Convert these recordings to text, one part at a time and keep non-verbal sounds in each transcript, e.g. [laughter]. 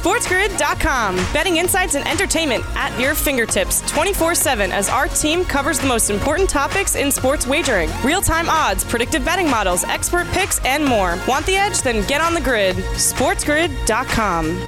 SportsGrid.com. Betting insights and entertainment at your fingertips 24 7 as our team covers the most important topics in sports wagering real time odds, predictive betting models, expert picks, and more. Want the edge? Then get on the grid. SportsGrid.com.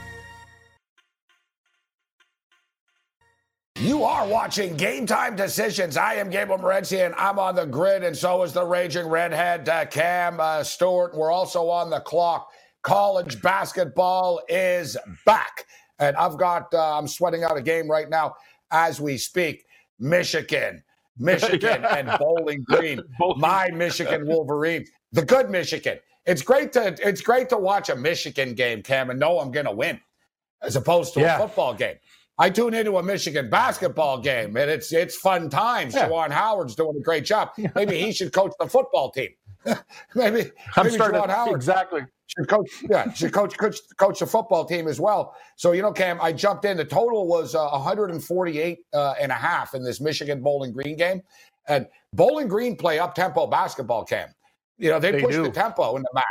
You are watching Game Time Decisions. I am Gabriel Morency, and I'm on the grid, and so is the Raging Redhead, uh, Cam uh, Stewart. We're also on the clock. College basketball is back. And I've got, uh, I'm sweating out a game right now as we speak. Michigan, [laughs] Michigan, and Bowling Green. [laughs] My Michigan Wolverines, the good Michigan. It's great to it's great to watch a Michigan game, Cam, and know I'm going to win, as opposed to yeah. a football game. I tune into a Michigan basketball game, and it's it's fun times. Yeah. Juwan Howard's doing a great job. [laughs] Maybe he should coach the football team. [laughs] maybe I'm maybe starting Juwan Howard exactly should coach. Yeah, should coach coach coach the football team as well. So you know, Cam, I jumped in. The total was uh, 148 uh, and a half in this Michigan Bowling Green game, and Bowling Green play up tempo basketball. Cam, you know they, they push do. the tempo in the MAC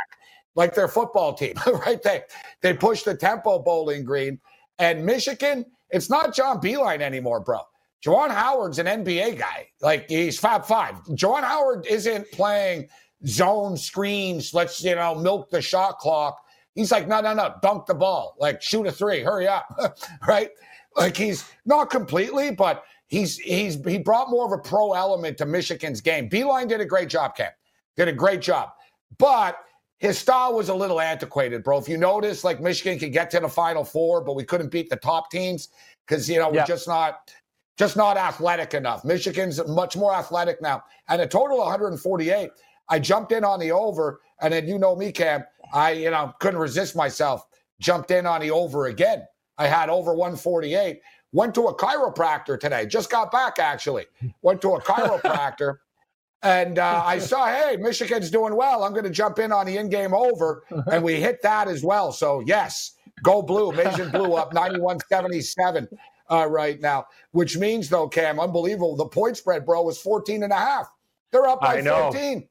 like their football team, [laughs] right? They they push the tempo Bowling Green, and Michigan. It's not John Beilein anymore, bro. Juwan Howard's an NBA guy. Like he's Fab Five. Juwan Howard isn't playing zone screens. Let's, you know, milk the shot clock. He's like, no, no, no, dunk the ball. Like, shoot a three, hurry up. [laughs] right? Like he's not completely, but he's he's he brought more of a pro element to Michigan's game. Beilein did a great job, Cam. Did a great job. But his style was a little antiquated, bro. If you notice, like Michigan could get to the final four, but we couldn't beat the top teams because you know we're just not just not athletic enough. Michigan's much more athletic now. And a total 148. I jumped in on the over, and then you know me, Cam. I you know couldn't resist myself. Jumped in on the over again. I had over 148. Went to a chiropractor today. Just got back actually. Went to a chiropractor. [laughs] And uh, I saw, hey, Michigan's doing well. I'm going to jump in on the in-game over, and we hit that as well. So yes, go blue. Michigan blue up [laughs] 91-77 uh, right now, which means though, Cam, unbelievable. The point spread, bro, was 14 and a half. They're up by 14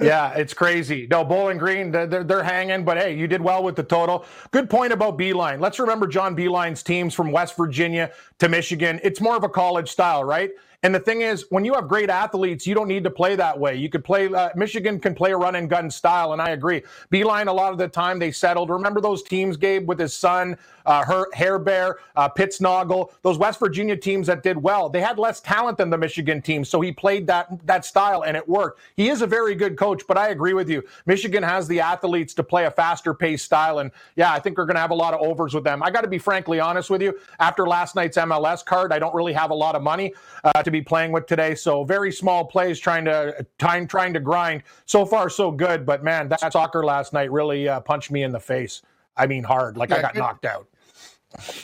yeah, it's crazy. No, Bowling Green, they're, they're hanging, but hey, you did well with the total. Good point about Beilein. Let's remember John Beilein's teams from West Virginia to Michigan. It's more of a college style, right? And the thing is, when you have great athletes, you don't need to play that way. You could play, uh, Michigan can play a run and gun style, and I agree. Beilein, a lot of the time they settled. Remember those teams, Gabe, with his son, uh, Her, Hairbear, uh, Pittsnogle, those West Virginia teams that did well. They had less talent than the Michigan team, so he played that, that style, and it worked. He is a very good coach, but I agree with you. Michigan has the athletes to play a faster paced style, and yeah, I think we're going to have a lot of overs with them. I got to be frankly honest with you. After last night's MLS card, I don't really have a lot of money uh, to be playing with today. So very small plays, trying to time trying to grind. So far, so good. But man, that soccer last night really uh, punched me in the face. I mean, hard. Like yeah, I got good. knocked out.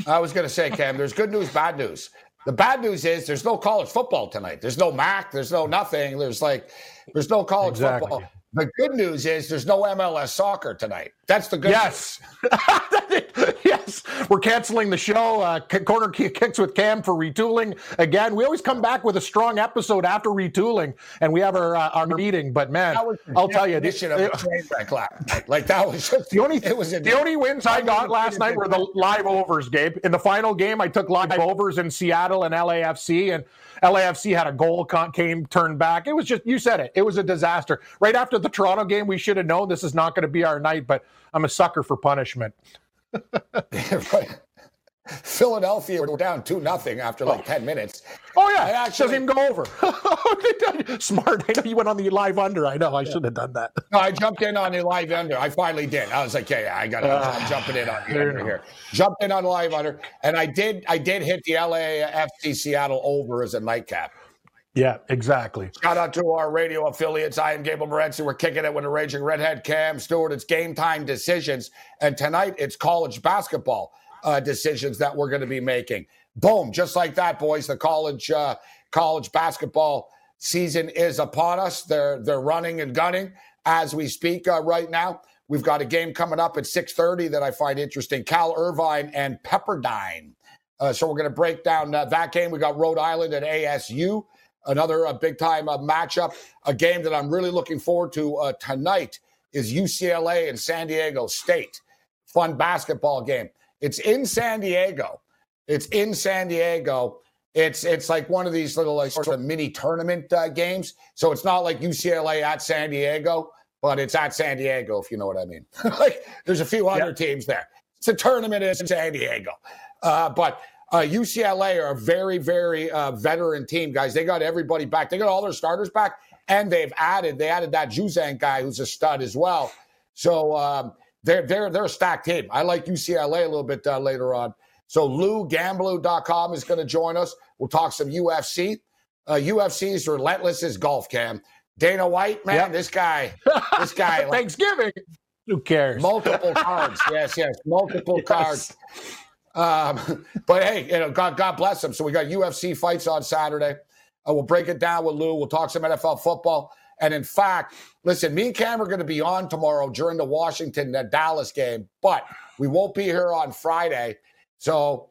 I was going to say, Cam, there's good news, bad news. The bad news is there's no college football tonight. There's no MAC. There's no nothing. There's like, there's no college exactly. football. The good news is there's no MLS soccer tonight. That's the good news. yes. [laughs] yes. We're canceling the show. Uh, corner kicks with Cam for retooling again. We always come back with a strong episode after retooling, and we have our uh, our meeting. But man, I'll tell you, this, it, it, like that was just, the only [laughs] it was the only wins I got last night were the live overs, Gabe. In the final game, I took live overs in Seattle and LAFC, and LAFC had a goal came turned back. It was just you said it. It was a disaster. Right after the Toronto game, we should have known this is not going to be our night. But I'm a sucker for punishment. [laughs] [laughs] Philadelphia were down two nothing after like oh. ten minutes. Oh yeah, I actually doesn't even go over. [laughs] Smart. I know you went on the live under. I know. I yeah. should have done that. no, I jumped in on the live under. I finally did. I was like, yeah, yeah I got. Uh, I'm jumping in on the under here. Jumped in on live under, and I did. I did hit the LAFC Seattle over as a nightcap. Yeah, exactly. Shout out to our radio affiliates. I am Gable Morency. We're kicking it with a raging redhead Cam Stewart. It's game time decisions. And tonight it's college basketball uh, decisions that we're going to be making. Boom, just like that, boys. The college uh, college basketball season is upon us. They're they're running and gunning as we speak uh, right now. We've got a game coming up at 6:30 that I find interesting. Cal Irvine and Pepperdine. Uh, so we're going to break down uh, that game. We got Rhode Island and ASU another uh, big time uh, matchup. A game that I'm really looking forward to uh, tonight is UCLA and San Diego State. Fun basketball game. It's in San Diego. It's in San Diego. It's it's like one of these little like sort of mini tournament uh, games. So it's not like UCLA at San Diego, but it's at San Diego, if you know what I mean. [laughs] like there's a few other yep. teams there. It's a tournament in San Diego, uh, but uh, UCLA are a very very uh, veteran team, guys. They got everybody back. They got all their starters back, and they've added they added that Juzang guy who's a stud as well. So um, they're they're they're a stacked team. I like UCLA a little bit uh, later on. So Lou Gamblou.com is going to join us. We'll talk some UFC. Uh, UFC is relentless as golf cam. Dana White, man, yep. this guy, [laughs] this guy. Thanksgiving. Who cares? Multiple cards. [laughs] yes, yes, multiple yes. cards. Um, [laughs] but hey, you know, God, God bless him. So we got UFC fights on Saturday. Uh, we'll break it down with Lou. We'll talk some NFL football. And in fact, listen, me and Cam are going to be on tomorrow during the Washington uh, Dallas game, but we won't be here on Friday. So,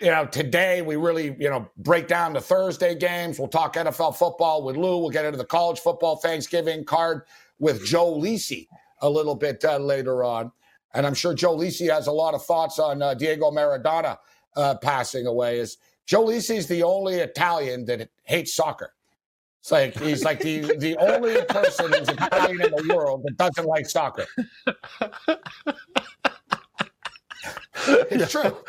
you know, today we really, you know, break down the Thursday games. We'll talk NFL football with Lou. We'll get into the college football Thanksgiving card with Joe Lisi a little bit uh, later on. And I'm sure Joe Lisi has a lot of thoughts on uh, Diego Maradona uh, passing away. Is Joe Lisi is the only Italian that hates soccer. It's like he's like the the only person who's Italian in the world that doesn't like soccer. it's true. [laughs]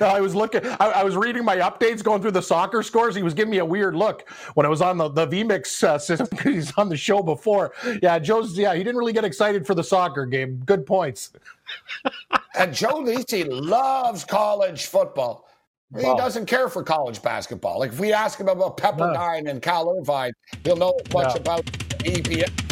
I was looking, I, I, was reading my updates, going through the soccer scores. He was giving me a weird look when I was on the, the VMix uh, system he's on the show before. Yeah, Joe's, yeah, he didn't really get excited for the soccer game. Good points. and Joe Lisi loves college football. He doesn't care for college basketball. Like if we ask him about Pepperdine no. and Cal Irvine, he'll know as much no. about EPA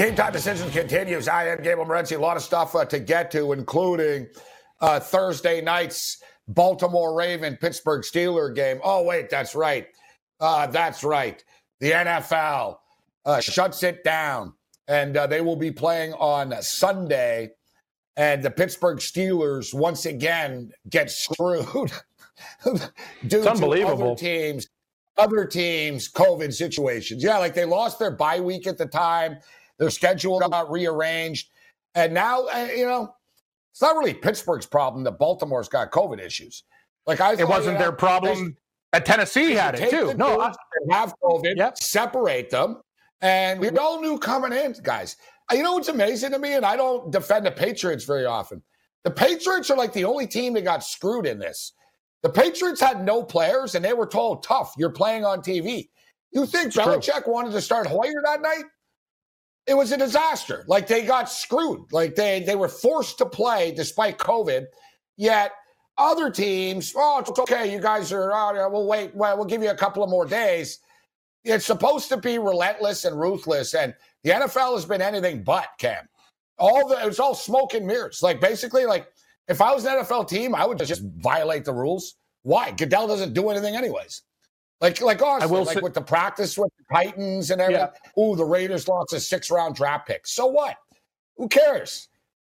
Game time decisions continues. I am Gabriel Morency. A lot of stuff uh, to get to, including uh, Thursday night's Baltimore Raven Pittsburgh Steeler game. Oh, wait, that's right. Uh, that's right. The NFL uh, shuts it down, and uh, they will be playing on Sunday. And the Pittsburgh Steelers once again get screwed [laughs] due to other teams, other teams' COVID situations. Yeah, like they lost their bye week at the time their schedule got rearranged. And now, uh, you know, it's not really Pittsburgh's problem that Baltimore's got COVID issues. Like I, it wasn't their problem. At Tennessee had it too. No, I, have COVID. Yep. Separate them, and we all knew coming in, guys. Uh, you know what's amazing to me, and I don't defend the Patriots very often. The Patriots are like the only team that got screwed in this. The Patriots had no players, and they were told, "Tough, you're playing on TV." You think it's Belichick true. wanted to start Hoyer that night? It was a disaster. Like they got screwed. Like they they were forced to play despite COVID. Yet other teams, oh, it's okay. You guys are. Oh, we'll wait. Well, we'll give you a couple of more days. It's supposed to be relentless and ruthless, and the NFL has been anything but. Cam, all the it's all smoke and mirrors. Like basically, like if I was an NFL team, I would just violate the rules. Why? Goodell doesn't do anything anyways. Like like Austin, like say- with the practice with the Titans and everything. Yeah. Ooh, the Raiders lost a six round draft pick. So what? Who cares?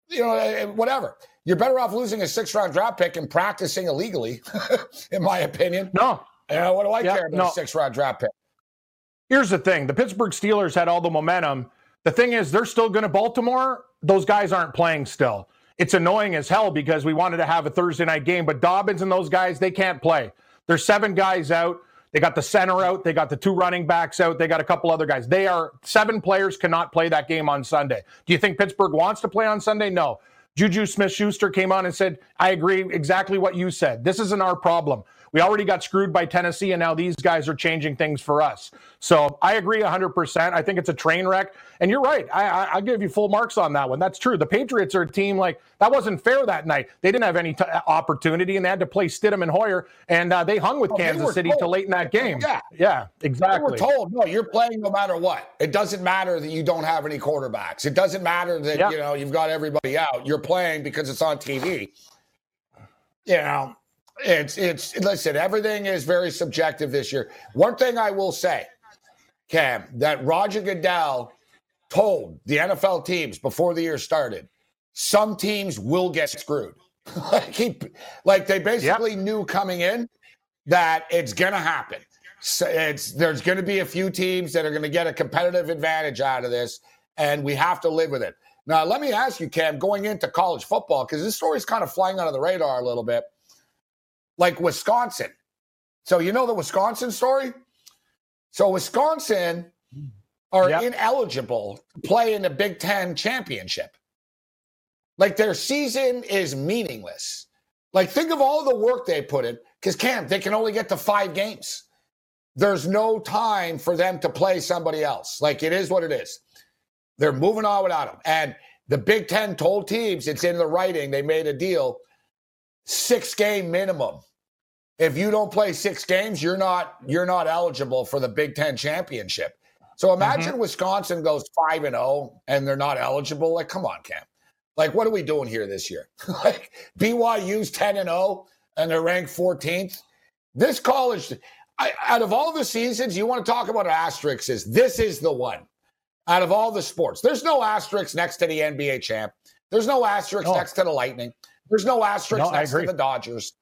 You know, eh, eh, whatever. You're better off losing a six round draft pick and practicing illegally, [laughs] in my opinion. No. Know, what do I yeah, care about no. a six round draft pick? Here's the thing the Pittsburgh Steelers had all the momentum. The thing is, they're still going to Baltimore. Those guys aren't playing still. It's annoying as hell because we wanted to have a Thursday night game, but Dobbins and those guys, they can't play. There's seven guys out. They got the center out. They got the two running backs out. They got a couple other guys. They are seven players cannot play that game on Sunday. Do you think Pittsburgh wants to play on Sunday? No. Juju Smith Schuster came on and said, I agree exactly what you said. This isn't our problem. We already got screwed by Tennessee, and now these guys are changing things for us. So I agree 100%. I think it's a train wreck. And you're right. I, I, I give you full marks on that one. That's true. The Patriots are a team like that wasn't fair that night. They didn't have any t- opportunity, and they had to play Stidham and Hoyer, and uh, they hung with oh, Kansas City till late in that game. Yeah, yeah, exactly. They were told, no, you're playing no matter what. It doesn't matter that you don't have any quarterbacks. It doesn't matter that yep. you know you've got everybody out. You're playing because it's on TV. You know, it's it's listen. Everything is very subjective this year. One thing I will say, Cam, that Roger Goodell told the NFL teams before the year started, some teams will get screwed. [laughs] like, he, like they basically yep. knew coming in that it's going to happen. So it's there's going to be a few teams that are going to get a competitive advantage out of this, and we have to live with it. Now, let me ask you, Cam, going into college football, because this story's kind of flying under the radar a little bit, like Wisconsin. So you know the Wisconsin story? So Wisconsin are yep. ineligible to play in the Big Ten championship. Like their season is meaningless. Like think of all the work they put in, because Cam, they can only get to five games. There's no time for them to play somebody else. Like it is what it is. They're moving on without him. And the Big Ten told teams, it's in the writing, they made a deal, six game minimum. If you don't play six games, you're not you're not eligible for the Big Ten championship. So imagine mm-hmm. Wisconsin goes five and zero oh and they're not eligible. Like, come on, Cam. Like, what are we doing here this year? [laughs] like BYU's ten and zero oh and they're ranked 14th. This college, I, out of all the seasons, you want to talk about asterisks? Is this is the one out of all the sports? There's no asterisk next to the NBA champ. There's no asterisk oh. next to the Lightning. There's no asterisk no, next to the Dodgers.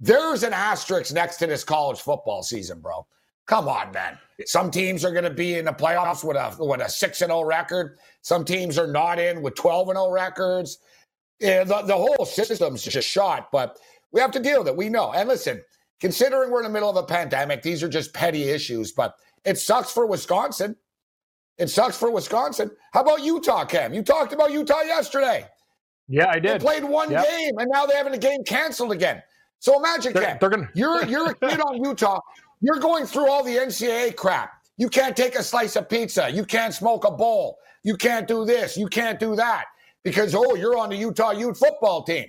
There's an asterisk next to this college football season, bro. Come on, man. Some teams are going to be in the playoffs with a with a six and zero oh record. Some teams are not in with twelve and zero oh records. Yeah, the, the whole system's just shot, but we have to deal with it. We know. And listen, considering we're in the middle of a pandemic, these are just petty issues, but it sucks for Wisconsin. It sucks for Wisconsin. How about Utah, Cam? You talked about Utah yesterday. Yeah, I did. They played one yep. game, and now they're having a game canceled again. So imagine, they're, Cam, they're gonna... you're [laughs] you're a kid on Utah. You're going through all the NCAA crap. You can't take a slice of pizza. You can't smoke a bowl. You can't do this. You can't do that because, oh, you're on the Utah Ute football team.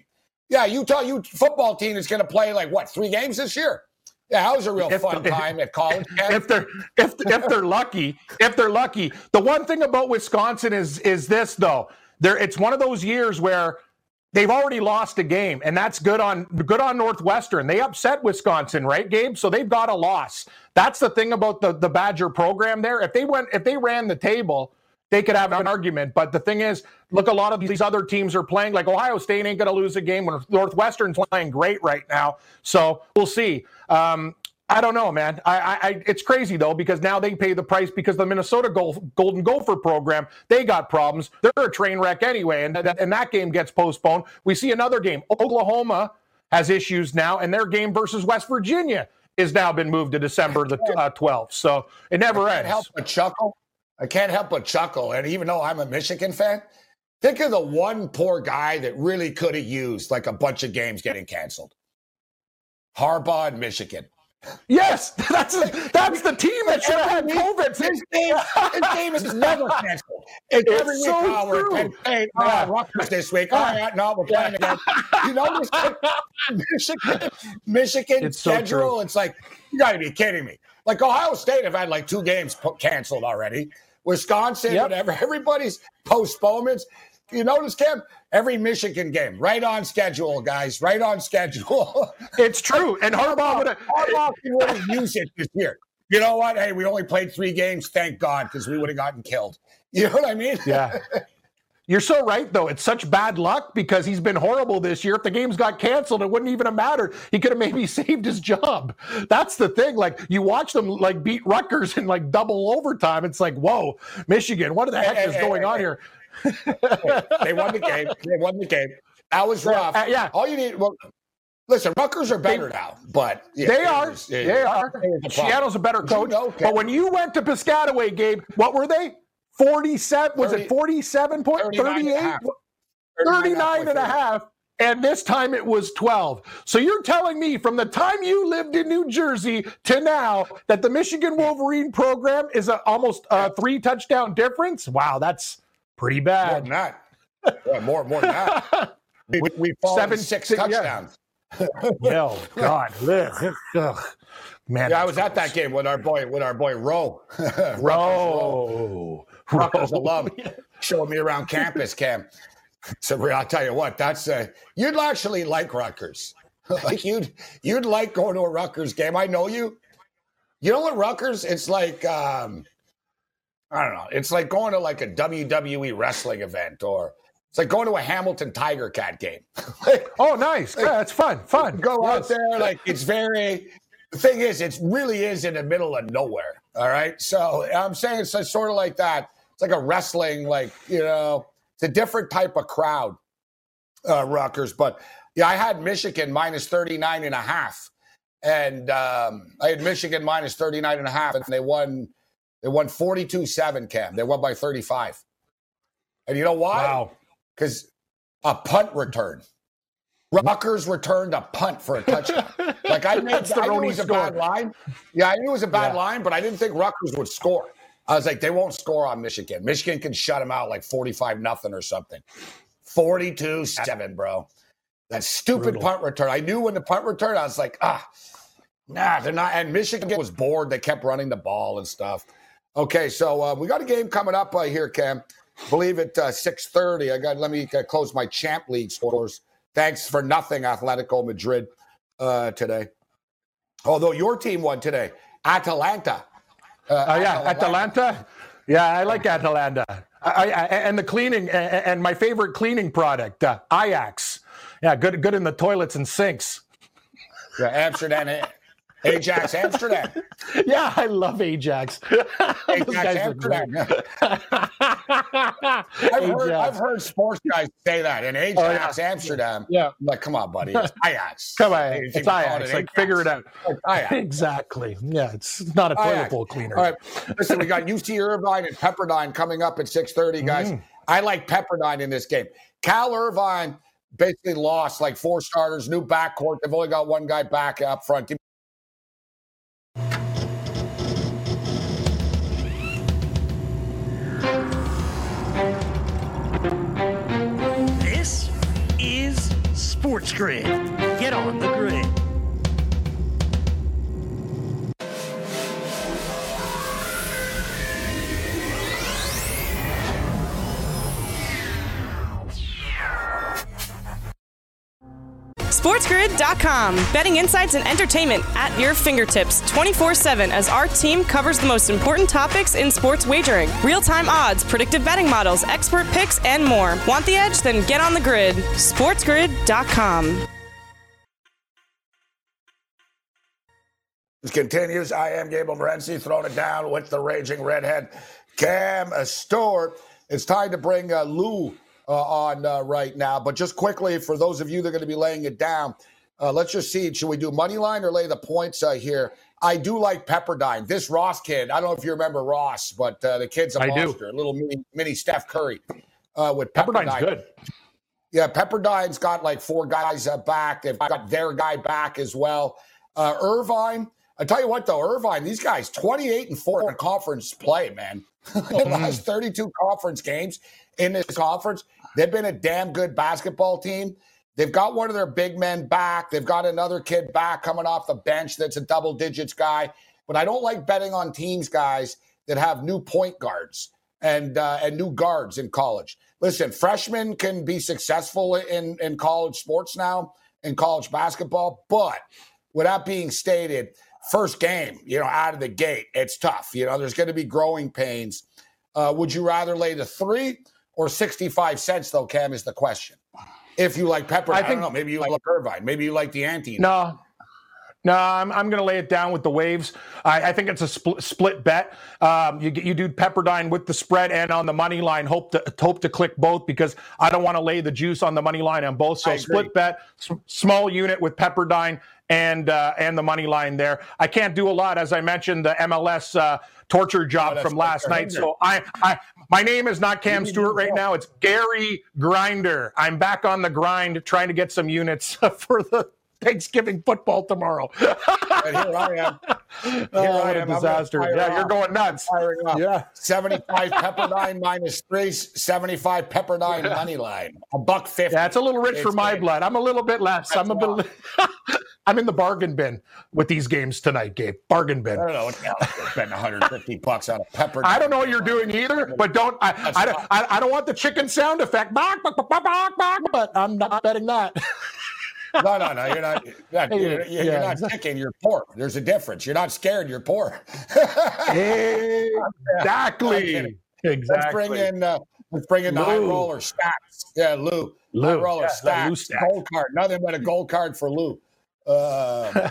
Yeah, Utah Ute football team is going to play like what, three games this year? Yeah, that was a real if fun time at college. [laughs] If they're if if they're lucky, if they're lucky. The one thing about Wisconsin is is this though. There it's one of those years where They've already lost a game, and that's good on good on Northwestern. They upset Wisconsin, right, Gabe? So they've got a loss. That's the thing about the, the Badger program there. If they went, if they ran the table, they could have an argument. But the thing is, look, a lot of these other teams are playing. Like Ohio State ain't going to lose a game when Northwestern's playing great right now. So we'll see. Um, I don't know, man. I, I, it's crazy though because now they pay the price because the Minnesota Golden Gopher program they got problems. They're a train wreck anyway, and that, and that game gets postponed. We see another game. Oklahoma has issues now, and their game versus West Virginia is now been moved to December the uh, 12th. So it never I ends. Help but chuckle. I can't help but chuckle, and even though I'm a Michigan fan, think of the one poor guy that really could have used like a bunch of games getting canceled. Harbaugh in Michigan. Yes, that's [laughs] a, that's the team that should have had COVID. This game, this game is never canceled. It's, it's every week. So oh, we're playing, hey, uh, Rutgers this week. All right, no, we're playing again. You know, this [laughs] Michigan, Michigan it's schedule. So it's like you got to be kidding me. Like Ohio State have had like two games canceled already. Wisconsin, yep. whatever. [laughs] Everybody's postponements. You notice, Cam? Every Michigan game, right on schedule, guys, right on schedule. [laughs] it's true. And Harbaugh would have Harbaugh use it this year. You know what? Hey, we only played three games. Thank God, because we would have gotten killed. [laughs] You know what I mean? Yeah. You're so right, though. It's such bad luck because he's been horrible this year. If the games got canceled, it wouldn't even have mattered. He could have maybe [laughs] saved his job. That's the thing. Like you watch them like beat Rutgers in like double overtime. It's like, whoa, Michigan, what the heck hey, is hey, going hey, on here? [laughs] they won the game. They won the game. That was rough. Uh, yeah. All you need. Well, listen, Rutgers are better they, now, but yeah, they are. Was, they are. Schiano's a better coach. You know, but when you went to Piscataway, Gabe, what were they? 47 was 30, it 47 point 38 39, 39 and a half and this time it was 12. So you're telling me from the time you lived in New Jersey to now that the Michigan Wolverine program is a, almost a three touchdown difference? Wow, that's pretty bad. More than that. Yeah, more, more than that. [laughs] We, we Seven, six, six touchdowns. [laughs] Yeah. oh God. Ugh. [laughs] Man, yeah, I was at that game with our boy, with our boy Roe. Roe. Rutgers alum showing me around campus, Cam. So I'll tell you what, that's uh, you'd actually like Rutgers. like you'd you'd like going to a Rutgers game. I know you. You know what Rutgers? It's like um, I don't know. It's like going to like a WWE wrestling event, or it's like going to a Hamilton Tiger Cat game. [laughs] like, oh, nice! Like, yeah, it's fun. Fun. Go yes. out there, like it's very. The thing is, it really is in the middle of nowhere. All right, so I'm saying it's sort of like that. It's like a wrestling, like you know, it's a different type of crowd, uh, Rutgers. But yeah, I had Michigan minus 39 and a half. And um, I had Michigan minus 39 and a half, and they won they won 42-7, Cam. They won by 35. And you know why? Wow. Because a punt return. Rutgers returned a punt for a touchdown. [laughs] like I, made, I knew it was a bad line. Yeah, I knew it was a bad yeah. line, but I didn't think Rutgers would score. I was like, they won't score on Michigan. Michigan can shut them out like 45 nothing or something. 42 7, bro. That stupid Brutal. punt return. I knew when the punt return, I was like, ah, nah, they're not. And Michigan was bored. They kept running the ball and stuff. Okay, so uh, we got a game coming up uh, here, Cam. believe it, uh, 6.30. I got, let me uh, close my champ league scores. Thanks for nothing, Atletico Madrid uh, today. Although your team won today, Atalanta. Uh, oh, yeah, Atalanta. Atalanta. Yeah, I like Atalanta. I, I, and the cleaning, and my favorite cleaning product, uh, Ajax. Yeah, good, good in the toilets and sinks. Yeah, Amsterdam. Ajax Amsterdam. [laughs] Yeah, I love Ajax. [laughs] Ajax Amsterdam. [laughs] I've, heard, I've heard sports guys say that in Ajax oh, yeah. Amsterdam. Yeah. I'm like, come on, buddy. It's Ajax. Come on. It's Ajax. It like, figure it out. Ajax. Exactly. Yeah, it's not a toilet bowl cleaner. All right. Listen, we got UC Irvine and Pepperdine coming up at 6.30, guys. Mm. I like Pepperdine in this game. Cal Irvine basically lost like four starters, new backcourt. They've only got one guy back up front. Sports Grid. Get on the grid. SportsGrid.com. Betting insights and entertainment at your fingertips 24 7 as our team covers the most important topics in sports wagering real time odds, predictive betting models, expert picks, and more. Want the edge? Then get on the grid. SportsGrid.com. This continues. I am Gabriel Morency throwing it down with the raging redhead, Cam Stewart. It's time to bring uh, Lou uh, on uh, right now. But just quickly, for those of you that are going to be laying it down, uh, let's just see. Should we do money line or lay the points uh, here? I do like Pepperdine. This Ross kid, I don't know if you remember Ross, but uh, the kid's a I monster, do. a little mini, mini Steph Curry uh, with Pepperdine. Pepperdine's good. Yeah, Pepperdine's got like four guys back. They've got their guy back as well. Irvine, I tell you what though, Irvine, these guys 28 and 4 in conference play, man. [laughs] last 32 conference games in this conference. They've been a damn good basketball team. They've got one of their big men back. They've got another kid back coming off the bench that's a double digits guy. But I don't like betting on teams, guys, that have new point guards and uh, and new guards in college. Listen, freshmen can be successful in in college sports now, in college basketball. But with that being stated, first game, you know, out of the gate, it's tough. You know, there's going to be growing pains. Uh, would you rather lay the three or 65 cents, though, Cam, is the question. If you like pepper, I, I think, don't know. Maybe you like Irvine. Maybe you like the ante. No. No, I'm, I'm going to lay it down with the waves. I, I think it's a split, split bet. Um, you you do Pepperdine with the spread and on the money line. Hope to hope to click both because I don't want to lay the juice on the money line on both. So split bet, s- small unit with Pepperdine and uh, and the money line there. I can't do a lot, as I mentioned, the MLS uh, torture job that's from last night. So I, I my name is not Cam Stewart right now. It's Gary Grinder. I'm back on the grind, trying to get some units [laughs] for the Thanksgiving football tomorrow. And here I am. [laughs] Here Oh, I what a am. I'm disaster. Yeah, you're going nuts. Yeah. 75 [laughs] Pepperdine minus three, 75 Pepperdine money line. A buck 50. Yeah, a little rich for my great. blood. I'm a little bit less. I'm a That's bit. I'm in the bargain bin with these games tonight, Gabe. Bargain bin. I don't know what the hell I'm 150 bucks on a Pepperdine. I don't know what you're doing either, but don't I? I, don't, I, I don't want the chicken sound effect. Bark, bark, bark, bark, bark, bark, but I'm not betting that. No, no, no. You're not. You're [laughs] not, you're, you're Yeah, not exactly. chicken. You're poor. There's a difference. You're not scared. You're poor. exactly. Exactly. Let's bring in. Uh, let's bring in the high roller stacks. Yeah, Lou. Lou. High roller Yeah, Lou stacks. stack. Gold card. Nothing but a gold card for Lou. Uh,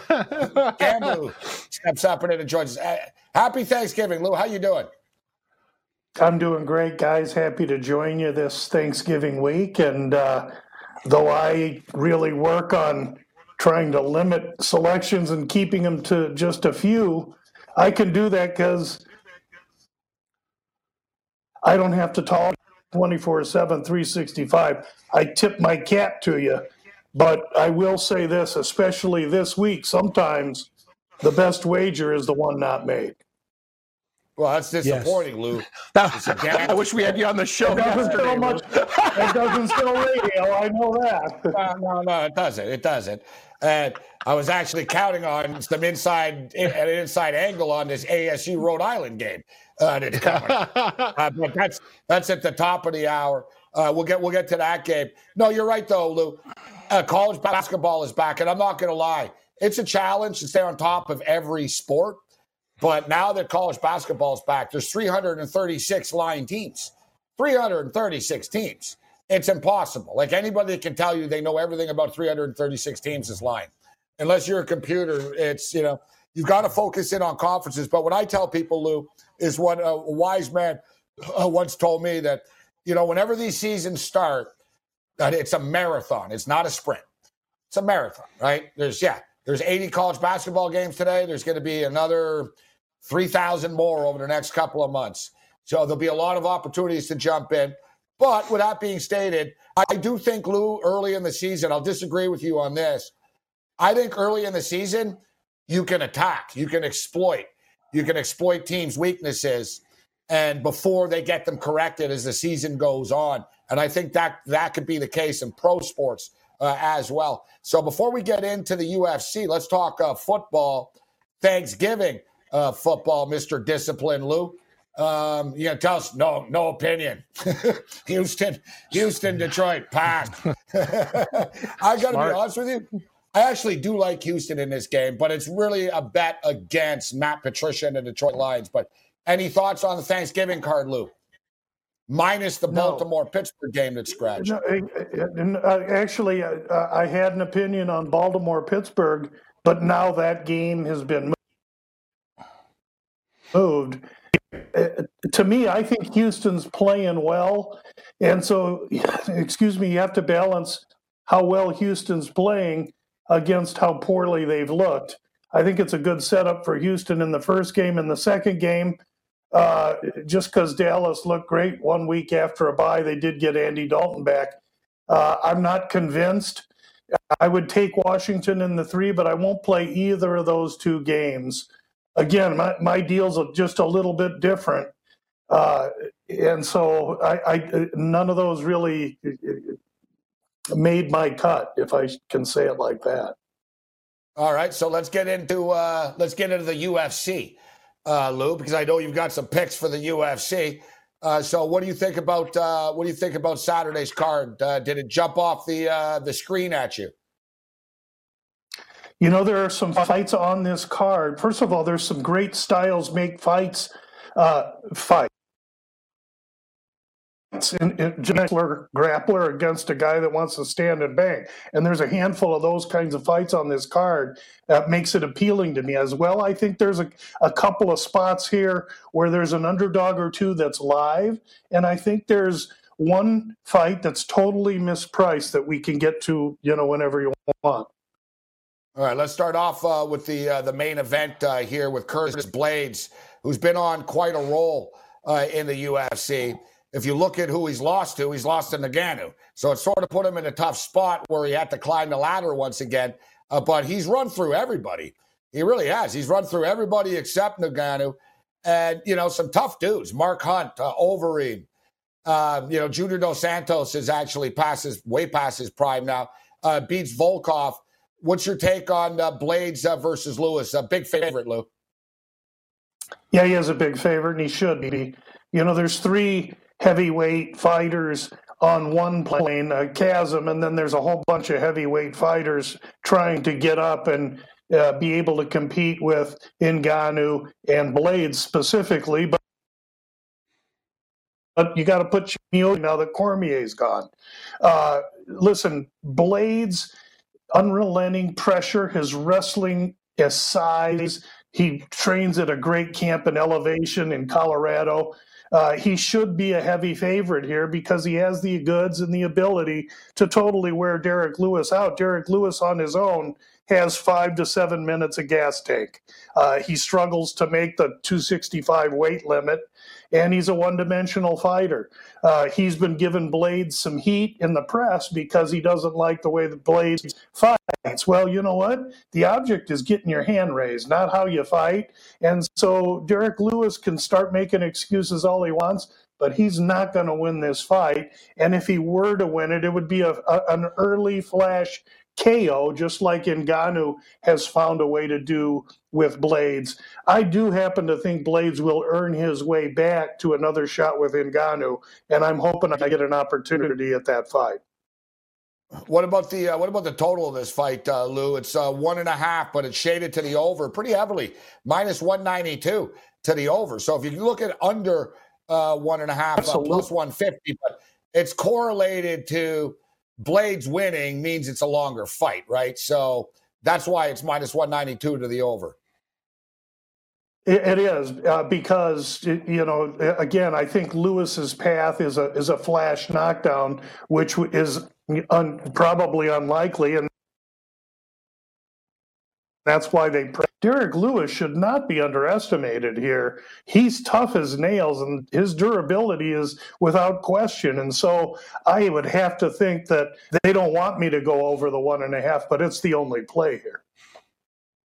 Cam Lou steps up and joins us. Uh, Happy Thanksgiving, Lou. How you doing? I'm doing great, guys. Happy to join you this Thanksgiving week. And uh, though I really work on trying to limit selections and keeping them to just a few, I can do that because I don't have to talk 24 7, 365. I tip my cap to you. But I will say this, especially this week, sometimes the best wager is the one not made. Well, that's disappointing, Lou. [laughs] I wish we had you on the show It doesn't yesterday. sell much. It doesn't sell radio. I know that. [laughs] No, no, no, it doesn't. It doesn't. And I was actually counting on some inside an inside angle on this ASU Rhode Island game. Uh, that's coming. [laughs] Uh, but that's that's at the top of the hour. Uh, we'll get we'll get to that game. No, you're right though, Lou. Uh, college basketball is back, and I'm not going to lie. It's a challenge to stay on top of every sport. But now that college basketball is back, there's 336 line teams. 336 teams. It's impossible. Like anybody can tell you they know everything about 336 teams is lying. Unless you're a computer, it's, you know, you've got to focus in on conferences. But what I tell people, Lou, is what a wise man uh, once told me that, you know, whenever these seasons start, it's a marathon. It's not a sprint. It's a marathon, right? There's, yeah, there's 80 college basketball games today. There's going to be another 3,000 more over the next couple of months. So there'll be a lot of opportunities to jump in. But with that being stated, I do think, Lou, early in the season, I'll disagree with you on this. I think early in the season, you can attack, you can exploit, you can exploit teams' weaknesses, and before they get them corrected as the season goes on. And I think that that could be the case in pro sports uh, as well. So before we get into the UFC, let's talk uh, football, Thanksgiving uh, football, Mister Discipline, Lou. Um, you gonna tell us no, no opinion. [laughs] Houston, Houston, Detroit, pass. [laughs] I gotta Smart. be honest with you. I actually do like Houston in this game, but it's really a bet against Matt Patricia and the Detroit Lions. But any thoughts on the Thanksgiving card, Lou? Minus the No. Baltimore Pittsburgh game that scratched. No, uh, uh, uh, Actually, uh, I had an opinion on Baltimore Pittsburgh, but now that game has been moved. To me, I think Houston's playing well. And so, [laughs] excuse me, you have to balance how well Houston's playing against how poorly they've looked. I think it's a good setup for Houston in the first game. In the second game, uh, just because Dallas looked great one week after a bye, they did get Andy Dalton back. Uh, I'm not convinced. I would take Washington in the three, but I won't play either of those two games. Again, my, my deal's are just a little bit different. Uh, and so I, I none of those really made my cut, if I can say it like that. All right, so let's get into uh, let's get into the UFC, uh, Lou, because I know you've got some picks for the UFC. Uh, so, what do you think about uh, what do you think about Saturday's card? Uh, did it jump off the uh, the screen at you? You know, there are some fights on this card. First of all, there's some great styles make fights uh, fight. In, in grappler against a guy that wants to stand and bang. And there's a handful of those kinds of fights on this card that makes it appealing to me as well. I think there's a, a couple of spots here where there's an underdog or two that's live. And I think there's one fight that's totally mispriced that we can get to, you know, whenever you want. All right, let's start off uh, with the uh, the main event uh, here with Curtis Blaydes, who's been on quite a roll uh, in the UFC. If you look at who he's lost to, he's lost to Ngannou. So it sort of put him in a tough spot where he had to climb the ladder once again. Uh, but he's run through everybody. He really has. He's run through everybody except Ngannou. And, you know, some tough dudes. Mark Hunt, uh, Overeem. Uh, you know, Junior Dos Santos is actually passes way past his prime now. Uh, beats Volkov. What's your take on uh, Blaydes uh, versus Lewis? A big favorite, Lou. Yeah, he is a big favorite, and he should be. You know, there's three heavyweight fighters on one plane, a chasm, and then there's a whole bunch of heavyweight fighters trying to get up and uh, be able to compete with Ngannou and Blaydes specifically. But, but you got to put Mio now that Cormier's gone. Uh, listen, Blaydes, unrelenting pressure, his wrestling, his size. He trains at a great camp in elevation in Colorado. Uh, he should be a heavy favorite here because he has the goods and the ability to totally wear Derrick Lewis out. Derrick Lewis on his own has five to seven minutes of gas tank. Uh, he struggles to make the 265 weight limit and he's a one dimensional fighter. Uh, he's been given Blaydes some heat in the press because he doesn't like the way the Blaydes fights. Well, you know what? The object is getting your hand raised, not how you fight. And so Derrick Lewis can start making excuses all he wants. But he's not going to win this fight. And if he were to win it, it would be a, a an early flash KO, just like Ngannou has found a way to do with Blaydes. I do happen to think Blaydes will earn his way back to another shot with Ngannou, and I'm hoping I get an opportunity at that fight. What about the uh, what about the total of this fight, uh, Lou? It's uh, one and a half, but it's shaded to the over pretty heavily, minus one ninety two to the over. So if you look at under uh, one and a half, uh, plus one fifty, but it's correlated to Blaydes winning means it's a longer fight, right? So that's why it's minus 192 to the over. It is uh, because you know again I think Lewis's path is a is a flash knockdown, which is un, probably unlikely, and that's why they. Derrick Lewis should not be underestimated here. He's tough as nails, and his durability is without question. And so I would have to think that they don't want me to go over the one and a half, but it's the only play here.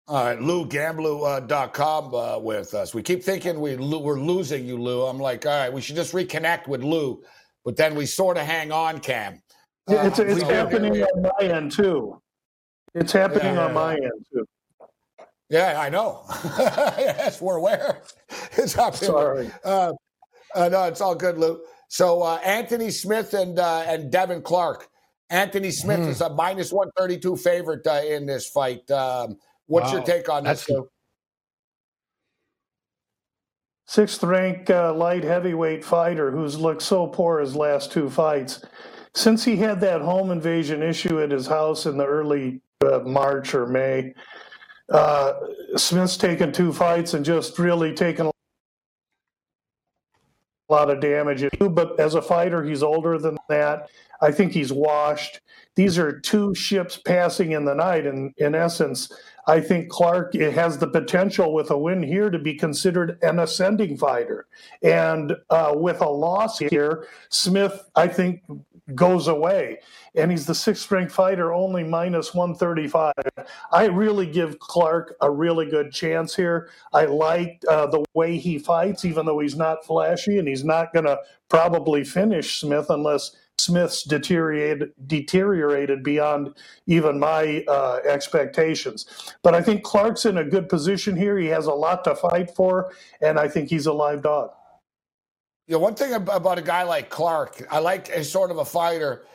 All right, Lou, Gamblou.com uh, uh, with us. We keep thinking we, we're losing you, Lou. I'm like, all right, we should just reconnect with Lou, but then we sort of hang on, Cam. Uh, it's it's happening on my end, too. It's happening yeah, on my end, too. Yeah, I know. [laughs] yes, we're aware. It's happening. Sorry. Uh, uh, no, it's all good, Lou. So uh, Anthony Smith and uh, and Devin Clark. Anthony Smith mm. is a minus one thirty two favorite uh, in this fight. Um, what's wow. your take on this, Lou? Sixth rank uh, light heavyweight fighter who's looked so poor his last two fights. Since he had that home invasion issue at his house in the early March or May, uh, Smith's taken two fights and just really taken a lot of damage. But as a fighter, he's older than that. I think he's washed. These are two ships passing in the night. And in essence, I think Clark has the potential with a win here to be considered an ascending fighter. And uh, with a loss here, Smith, I think, goes away. And he's the sixth ranked fighter, only minus 135. I really give Clark a really good chance here. I like uh, the way he fights, even though he's not flashy and he's not going to probably finish Smith unless Smith's deteriorated deteriorated beyond even my uh, expectations. But I think Clark's in a good position here. He has a lot to fight for, and I think he's a live dog. You know, one thing about a guy like Clark, I like as sort of a fighter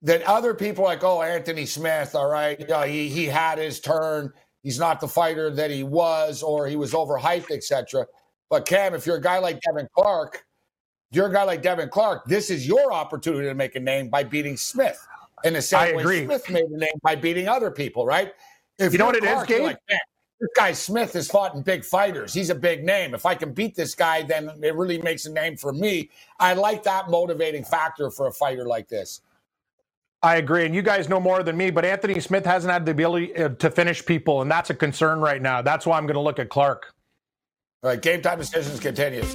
that other people like, oh, Anthony Smith, all right, you know, he he had his turn. He's not the fighter that he was, or he was overhyped, etc. But Cam, if you're a guy like Devin Clark, you're a guy like Devin Clark. This is your opportunity to make a name by beating Smith in the same I way agree. Smith made a name by beating other people, right? If You know what it is, Clark, Gabe? like, "Man, this guy Smith has fought in big fighters. He's a big name. If I can beat this guy, then it really makes a name for me. I like that motivating factor for a fighter like this. I agree, and you guys know more than me, but Anthony Smith hasn't had the ability uh, to finish people, and that's a concern right now. That's why I'm going to look at Clark. All right, game time decisions continues.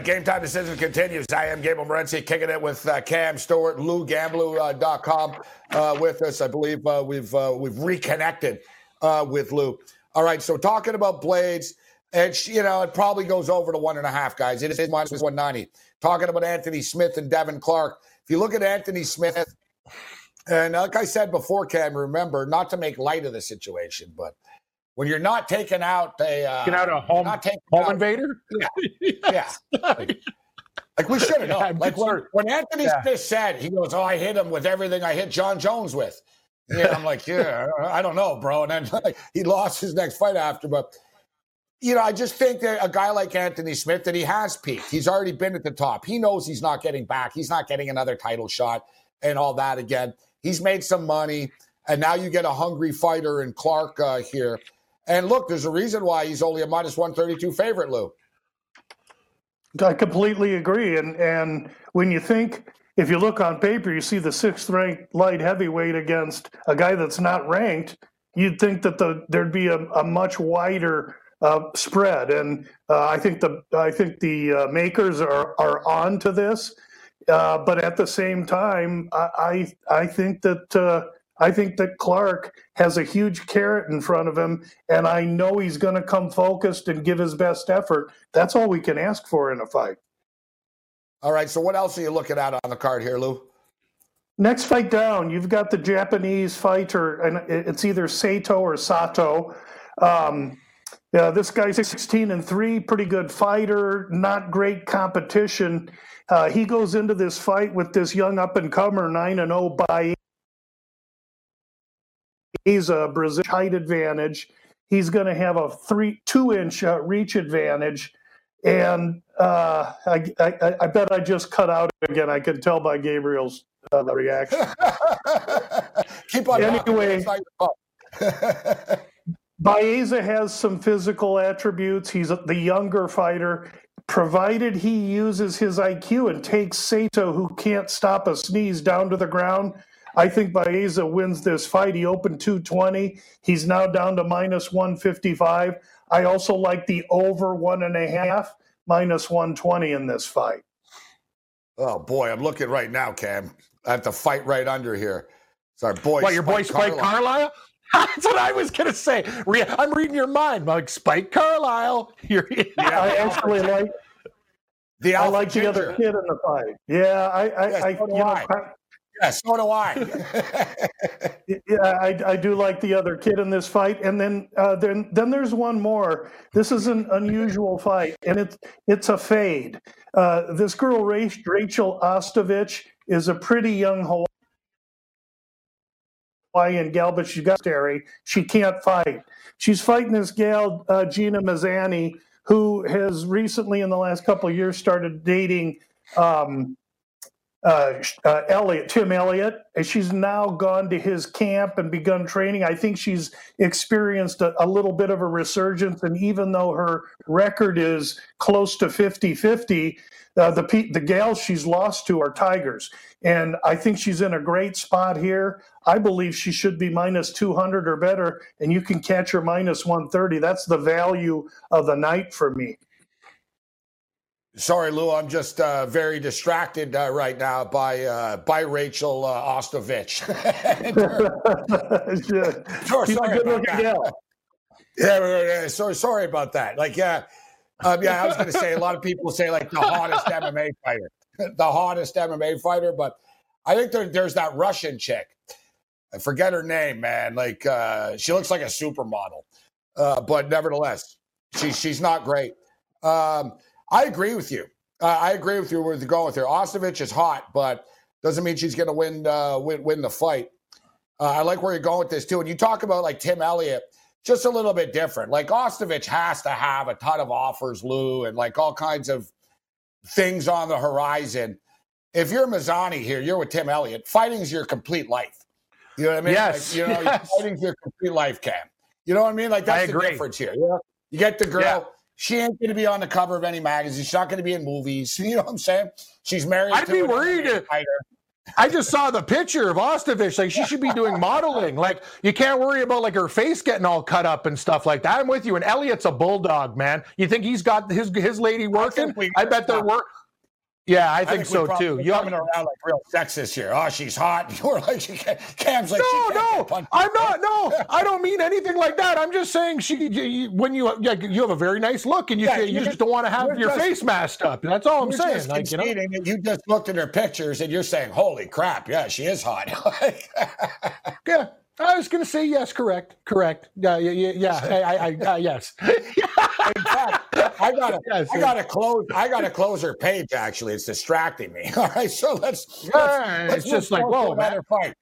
game time decision continues. I am Gable Morency, kicking it with uh, Cam Stewart, LouGamblou.com uh, with us. I believe uh, we've uh, we've reconnected uh, with Lou. All right, so talking about Blaydes, and you know it probably goes over to one and a half, guys. It is minus one ninety. Talking about Anthony Smith and Devin Clark. If you look at Anthony Smith, and like I said before, Cam, remember not to make light of the situation, but when you're not taking out a uh, Get out a home, not home out- invader? [laughs] yeah. [laughs] yeah, Like we should have known. Yeah, like when, when Anthony Yeah. Smith said, he goes, "Oh, I hit him with everything I hit Jon Jones with." [laughs] Yeah, I'm like, yeah, I don't know, bro. And then like, he lost his next fight after, but you know, I just think that a guy like Anthony Smith that he has peaked. He's already been at the top. He knows he's not getting back. He's not getting another title shot and all that again. He's made some money, and now you get a hungry fighter in Clark uh, here. And look, there's a reason why he's only a minus 132 favorite, Lou. I completely agree. And and when you think, if you look on paper, you see the sixth ranked light heavyweight against a guy that's not ranked. You'd think that the there'd be a, a much wider uh, spread, and uh, I think the I think the uh, makers are are on to this. Uh, but at the same time, I I, I think that. I think that Clark has a huge carrot in front of him, and I know he's going to come focused and give his best effort. That's all we can ask for in a fight. All right, so what else are you looking at on the card here, Lou? Next fight down, you've got the Japanese fighter, and it's either Sato or Sato. Um, yeah, this guy's 16 and three, pretty good fighter, not great competition. Uh, he goes into this fight with this young up and comer, nine and zero by He's a Brazil height advantage. He's going to have a three two inch uh, reach advantage, and uh, I, I, I bet I just cut out again. I can tell by Gabriel's uh, reaction. [laughs] Keep on. Anyway. It's not your fault. [laughs] Baeza has some physical attributes. He's the younger fighter. Provided he uses his IQ and takes Sato, who can't stop a sneeze, down to the ground, I think Baeza wins this fight. He opened 220. He's now down to minus 155. I also like the over one and a half, minus 120 in this fight. oh boy, I'm looking right now, Cam. I have to fight right under here. Sorry, boy. What, your boy Spike Carlyle? [laughs] That's what I was going to say. Re- I'm reading your mind. I'm like, Spike Carlyle. [laughs] You're, I actually like The I Alpha like the other kid in the fight. Yeah, I, I, Yes, I so do you know, I. Yeah, so do I. [laughs] Yeah, I, I do like the other kid in this fight, and then uh, then then there's one more. This is an unusual fight, and it's it's a fade. Uh, this girl Rachel Ostovich is a pretty young Hawaiian gal, but she's got scary. She can't fight. She's fighting this gal uh, Gina Mazany, who has recently, in the last couple of years, started dating. Um, uh, uh, Elliott, Tim Elliott, she's now gone to his camp and begun training. I think she's experienced a, a little bit of a resurgence, and even though her record is close to 50 50, uh, the, the gals she's lost to are Tigers. And I think she's in a great spot here. I believe she should be minus 200 or better, and you can catch her minus 130. That's the value of the night for me. Sorry, Lou. I'm just uh, very distracted uh, right now by uh, by Rachel uh, Ostovich. [laughs] sure, She's sorry a good looking gal. Yeah, sorry, sorry about that. Like, yeah, um, yeah. I was going to say a lot of people say like the hottest MMA fighter, [laughs] the hottest MMA fighter, but I think there, there's that Russian chick. I forget her name, man. Like, uh, she looks like a supermodel, uh, but nevertheless, she, she's not great. Um, I agree with you. Uh, I agree with you with going with her. Ostovich is hot, but doesn't mean she's going to win, uh, win win the fight. Uh, I like where you're going with this too. And you talk about like Tim Elliott, just a little bit different. Like Ostovich has to have a ton of offers, Lou, and like all kinds of things on the horizon. If you're Mazany here, you're with Tim Elliott. Fighting's your complete life. You know what I mean? Yes. Like, you know, [laughs] yes. fighting's your complete life, Cam. You know what I mean? Like that's the difference here. You, know? you get the girl. Yeah she ain't going to be on the cover of any magazine. She's not going to be in movies. [laughs] You know what I'm saying? She's married. I'd be worried. I just saw the picture of Ostovich. Like she should be doing modeling. Like you can't worry about like her face getting all cut up and stuff like that. I'm with you. And Elliott's a bulldog, man. You think he's got his his lady working? I, I bet they're work. Yeah, I think, I think so too. You're coming around like real sexist here. Oh, she's hot. [laughs] You're like, she Cam's like, no, no, I'm not. No, [laughs] I don't mean anything like that. I'm just saying she, when you, you have a very nice look, and you, yeah, you just don't want to have your just, face masked up. That's all I'm saying. Like, you, know? you just looked at her pictures, and you're saying, "Holy crap! Yeah, she is hot." [laughs] yeah. I was going to say yes, correct, correct. Yeah, yeah, yeah. yeah. I, I, I, yes. In fact, I got to, [laughs] yes, I got to close. I got to close her page. Actually, it's distracting me. [laughs] All right, so let's. Yeah, let's, let's it's just like whoa, another fight.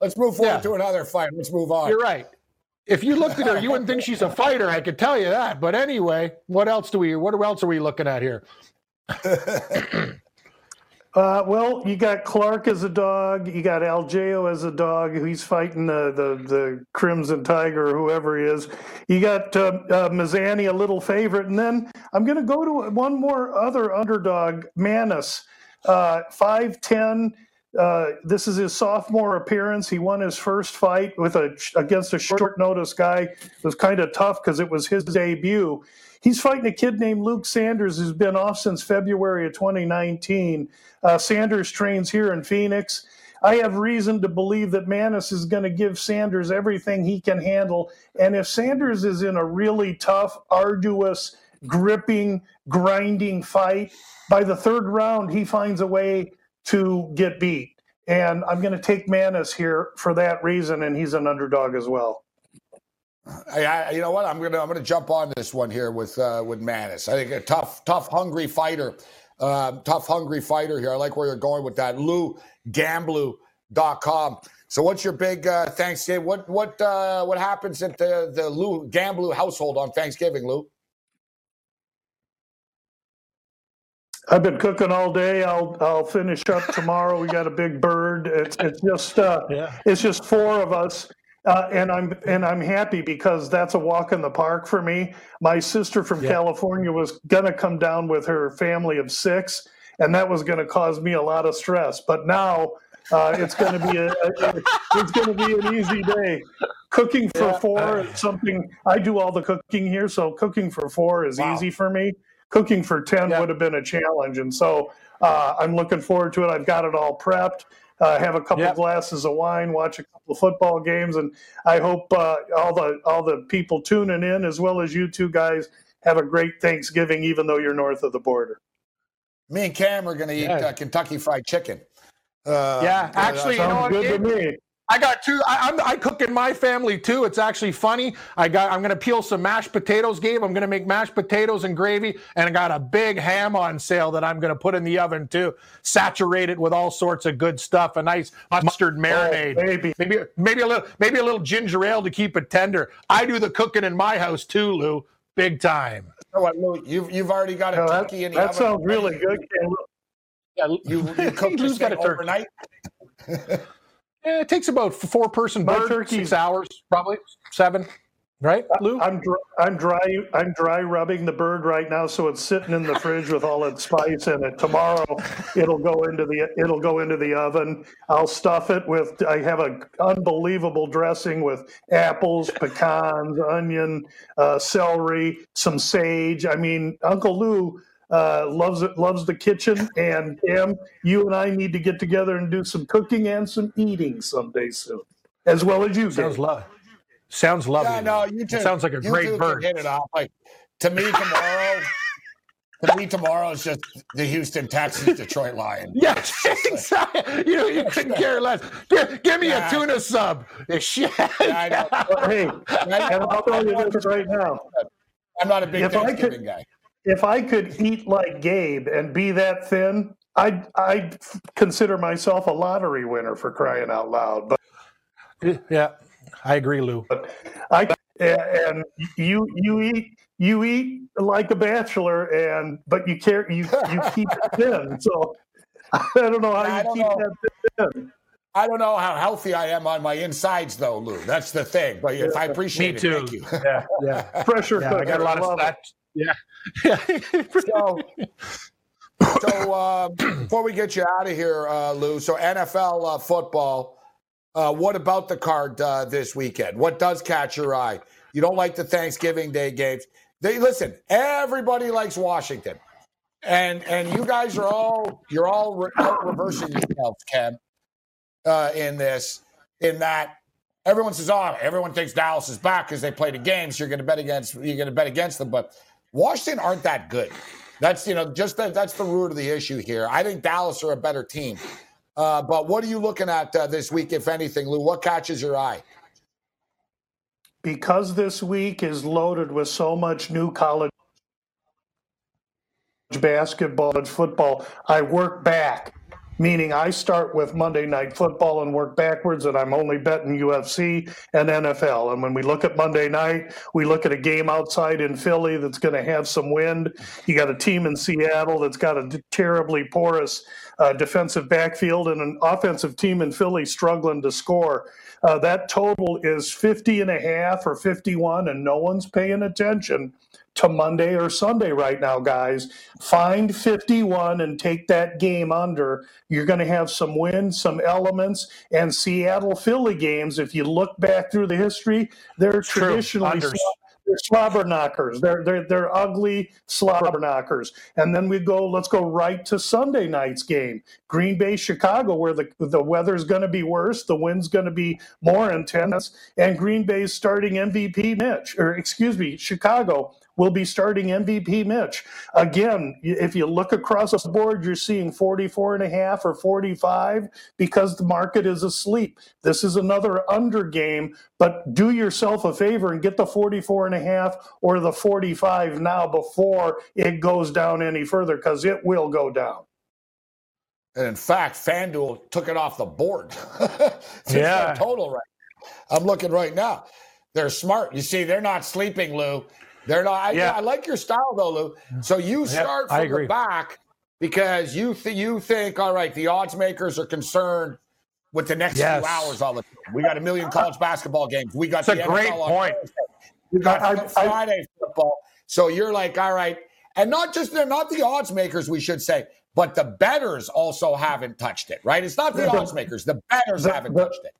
Let's move forward yeah. to another fight. Let's move on. You're right. If you looked at her, you wouldn't think [laughs] she's a fighter. I could tell you that. But anyway, what else do we? What else are we looking at here? [clears throat] Uh, well, you got Clark as a dog. You got Algeo as a dog. He's fighting the, the, the Crimson Tiger or whoever he is. You got uh, uh, a little favorite. And then I'm going to go to one more other underdog, Maness, uh, 5'10. Uh, this is his sophomore appearance. He won his first fight with a against a short notice guy. It was kind of tough because it was his debut. He's fighting a kid named Luke Sanders who's been off since February of 2019. Uh, Sanders trains here in Phoenix. I have reason to believe that Maness is going to give Sanders everything he can handle. And if Sanders is in a really tough, arduous, gripping, grinding fight, by the third round, he finds a way to get beat. And I'm going to take Maness here for that reason, and he's an underdog as well. I, you know what? I'm gonna I'm gonna jump on this one here with uh, with Maness. I think a tough, tough, hungry fighter, uh, tough, hungry fighter here. I like where you're going with that. Lou Gamblou.com. So, what's your big uh, Thanksgiving? What what uh, what happens at the the Lou Gamblou household on Thanksgiving, Lou? I've been cooking all day. I'll I'll finish up tomorrow. We got a big bird. It's it's just uh, yeah. it's just four of us uh, and I'm and I'm happy because that's a walk in the park for me. My sister from yeah. California was gonna come down with her family of six, and that was going to cause me a lot of stress. But now uh, it's going to be a, a, it's to be an easy day. Cooking for yeah. four is something I do all the cooking here, so cooking for four is wow. easy for me. Cooking for ten yeah. would have been a challenge, and so uh, I'm looking forward to it. I've got it all prepped uh, have a couple yep. glasses of wine, watch a couple of football games, and I hope uh, all the all the people tuning in, as well as you two guys, have a great Thanksgiving, even though you're north of the border. Me and Cam are going to eat yeah. uh, Kentucky Fried Chicken. Uh, yeah, actually, you know what, good to me. I got two. I, I'm, I cook in my family too. It's actually funny. I got. I'm gonna peel some mashed potatoes, Gabe. I'm gonna make mashed potatoes and gravy, and I got a big ham on sale that I'm gonna put in the oven too. Saturate it with all sorts of good stuff. A nice mustard oh, marinade. Oh, maybe, maybe, maybe a little, maybe a little ginger ale to keep it tender. I do the cooking in my house too, Lou. Big time. Oh, you know what, Lou? You've you've already got a no, turkey that, in the that oven. That sounds really good. Yeah, you you cooked [laughs] this got a overnight. [laughs] Yeah, it takes about four person bird, turkey, six hours, probably seven. Right, Lou? I'm dry, I'm dry. I'm dry rubbing the bird right now, so it's sitting in the fridge with all its spice in it. Tomorrow, it'll go into the it'll go into the oven. I'll stuff it with. I have an unbelievable dressing with apples, pecans, onion, uh, celery, some sage. I mean, Uncle Lou uh, loves it, loves the kitchen, and Cam, you and I need to get together and do some cooking and some eating someday soon, as well as you. Sounds Dave. lovely. Sounds lovely. Yeah, no, you two, sounds like a you great bird. can Hit it off. Like to me tomorrow. to me tomorrow is just the Houston Texans Detroit Lions. [laughs] Yes, exactly. You, know, you couldn't care less. Give, give me Yeah. a tuna sub. [laughs] Shit. Yeah, I know. Hey, [laughs] and I'll tell you this right now: I'm not a big If Thanksgiving could- guy. If I could eat like Gabe and be that thin, I'd I'd consider myself a lottery winner for crying out loud. But Yeah, I agree, Lou. I and you you eat you eat like a bachelor, and but you care you you [laughs] keep it thin. So I don't know how I you keep know. that thin. I don't know how healthy I am on my insides, though, Lou. That's the thing. But if I Me appreciate it, too. thank you. Yeah, yeah. [laughs] Pressure yeah I got a lot of love that. Yeah. Yeah. So, [laughs] so uh, before we get you out of here, uh, Lou, so NFL uh, football, uh, what about the card uh, this weekend? What does catch your eye? You don't like the Thanksgiving Day games. They listen. Everybody likes Washington, and and you guys are all you're all re- reversing yourselves, Ken, uh, in this. In that, everyone says, "Oh, everyone thinks Dallas is back because they played a game, so you're going to bet against you're going to bet against them." But Washington aren't that good. That's you know just that that's the root of the issue here. I think Dallas are a better team. Uh, but what are you looking at uh, this week, if anything, Lou? What catches your eye? because this week is loaded with so much new college basketball and football, I work back, meaning I start with Monday night football and work backwards, and I'm only betting UFC and NFL. And when we look at Monday night, we look at a game outside in Philly that's going to have some wind. You got a team in Seattle that's got a terribly porous uh, defensive backfield and an offensive team in Philly struggling to score. Uh, that total is 50 and a half or 51, and no one's paying attention to Monday or Sunday right now, guys. Find 51 and take that game under. You're going to have some wins, some elements, and Seattle Philly games. If you look back through the history, they're True. traditionally they're slobber knockers. They're they're they're ugly slobber knockers. And then we go. Let's go right to Sunday night's game, Green Bay, Chicago, where the the weather's going to be worse, the wind's going to be more intense, and Green Bay's starting MVP Mitch, or excuse me, Chicago will be starting MVP Mitch. Again, if you look across the board, you're seeing 44 and a half or 45 because the market is asleep. This is another under game, but do yourself a favor and get the 44 and a half or the 45 now before it goes down any further because it will go down. And in fact, FanDuel took it off the board. [laughs] Yeah. total right. now. I'm looking right now. They're smart. You see, they're not sleeping, Lou. They're not. I, Yeah. I like your style though, Lou. So you start I from the back because you th- you think, all right, the odds makers are concerned with the next Yes. few hours all the time. We got a million college basketball games. We got It's a great NFL point. We got I- I- Friday football. So you're like, all right, and not just they're not the odds makers, we should say, but the betters also haven't touched it, right? It's not the The- odds makers, the betters the- haven't the- touched it.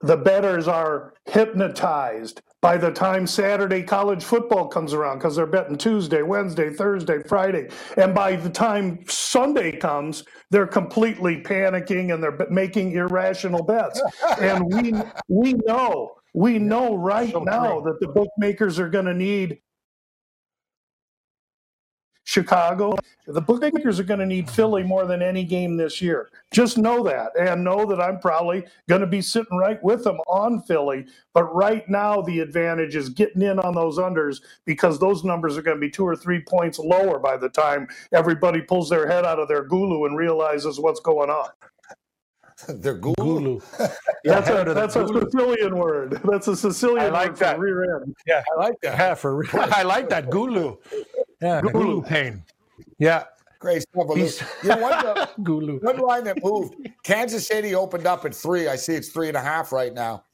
The betters are hypnotized by the time Saturday college football comes around because they're betting Tuesday, Wednesday, Thursday, Friday. And by the time Sunday comes, they're completely panicking and they're making irrational bets. [laughs] and we we know, we know right So now that the bookmakers are going to need Chicago. The bookmakers are going to need Philly more than any game this year. Just know that, and know that I'm probably going to be sitting right with them on Philly. But right now, the advantage is getting in on those unders because those numbers are going to be two or three points lower by the time everybody pulls their head out of their gulu and realizes what's going on. [laughs] They're Gulu. Gulu. [laughs] That's a the that's a Sicilian word. [laughs] That's a Sicilian I like word for that. rear end. I like that. Yeah, for real. I like that Gulu. Yeah, Gulu. Gulu pain. Yeah, Great stuff. You know, one, uh, Gulu. one line that moved. Kansas City opened up at three. I see it's three and a half right now.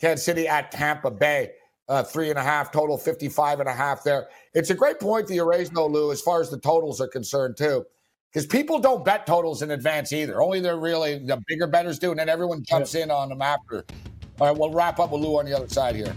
Kansas City at Tampa Bay, uh, three and a half, total 55 and a half there. It's a great point that you raised, though, Lou, as far as the totals are concerned, too. Because people don't bet totals in advance either. Only the really the bigger bettors do, and then everyone jumps in on them after. All right, we'll wrap up with Lou on the other side here.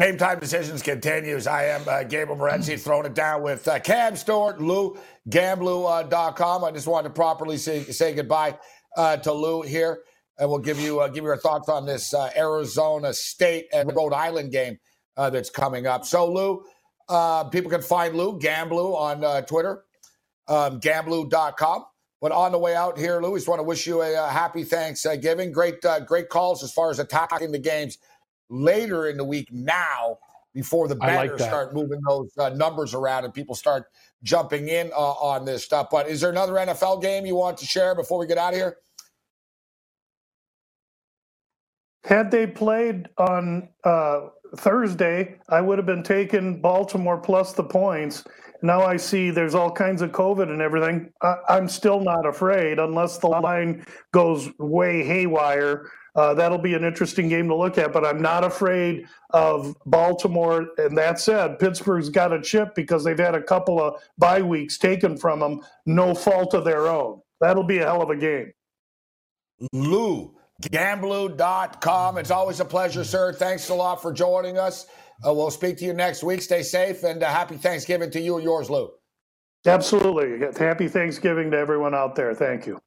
Game time decisions continues. I am uh, Gabriel Morency throwing it down with uh, Cam Stewart, Lou, Gamblou.com. Uh, I just wanted to properly say, say goodbye uh, to Lou here, and we'll give you uh, give you your thoughts on this uh, Arizona State and Rhode Island game that's coming up. So, Lou, people can find Lou Gamblou on Twitter, um, Gamblou.com. But on the way out here, Lou, we just want to wish you a, happy Thanksgiving. Great, great calls as far as attacking the games later in the week now before the bettors like start moving those uh, numbers around and people start jumping in uh, on this stuff. But is there another NFL game you want to share before we get out of here? Had they played on uh, Thursday, I would have been taking Baltimore plus the points. Now I see there's all kinds of COVID and everything. I- I'm still not afraid unless the line goes way haywire uh, that'll be an interesting game to look at, but I'm not afraid of Baltimore. And that said, Pittsburgh's got a chip because they've had a couple of bye weeks taken from them, no fault of their own. That'll be a hell of a game. Lou, Gamblou.com. It's always a pleasure, sir. Thanks a lot for joining us. Uh, we'll speak to you next week. Stay safe and uh, happy Thanksgiving to you and yours, Lou. Absolutely. Happy Thanksgiving to everyone out there. Thank you.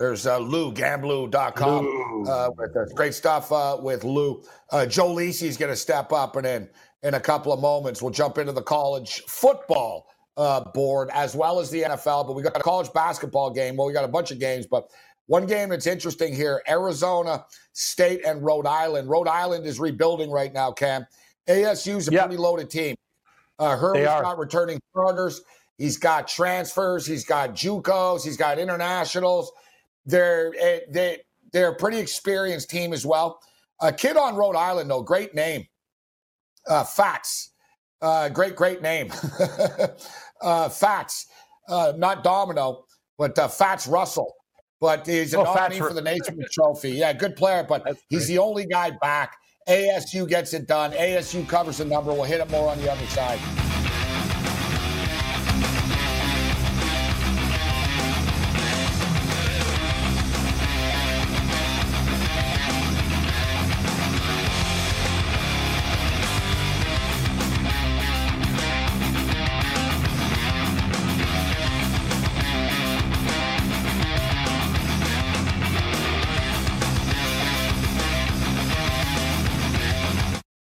There's uh, Lou, Gamblou.com. Uh, with, uh, great stuff uh, with Lou. Uh, Joe Lisi's going to step up, and then in a couple of moments, we'll jump into the college football uh, board as well as the NFL. But we got a college basketball game. Well, we got a bunch of games, but one game that's interesting here Arizona State and Rhode Island. Rhode Island is rebuilding right now, Cam. ASU's a yep. pretty loaded team. Uh, Hurley's got returning starters. He's got transfers. He's got JUCOs. He's got internationals. They're eh, they they're a pretty experienced team as well. A kid on Rhode Island, though, great name. Uh, Fats, uh, great great name. [laughs] uh, Fats, uh, not Domino, but uh, Fats Russell. But he's a oh, nominee for the Naismith [laughs] Trophy. Yeah, good player, but That's he's great. the only guy back. ASU gets it done. ASU covers the number. We'll hit it more on the other side.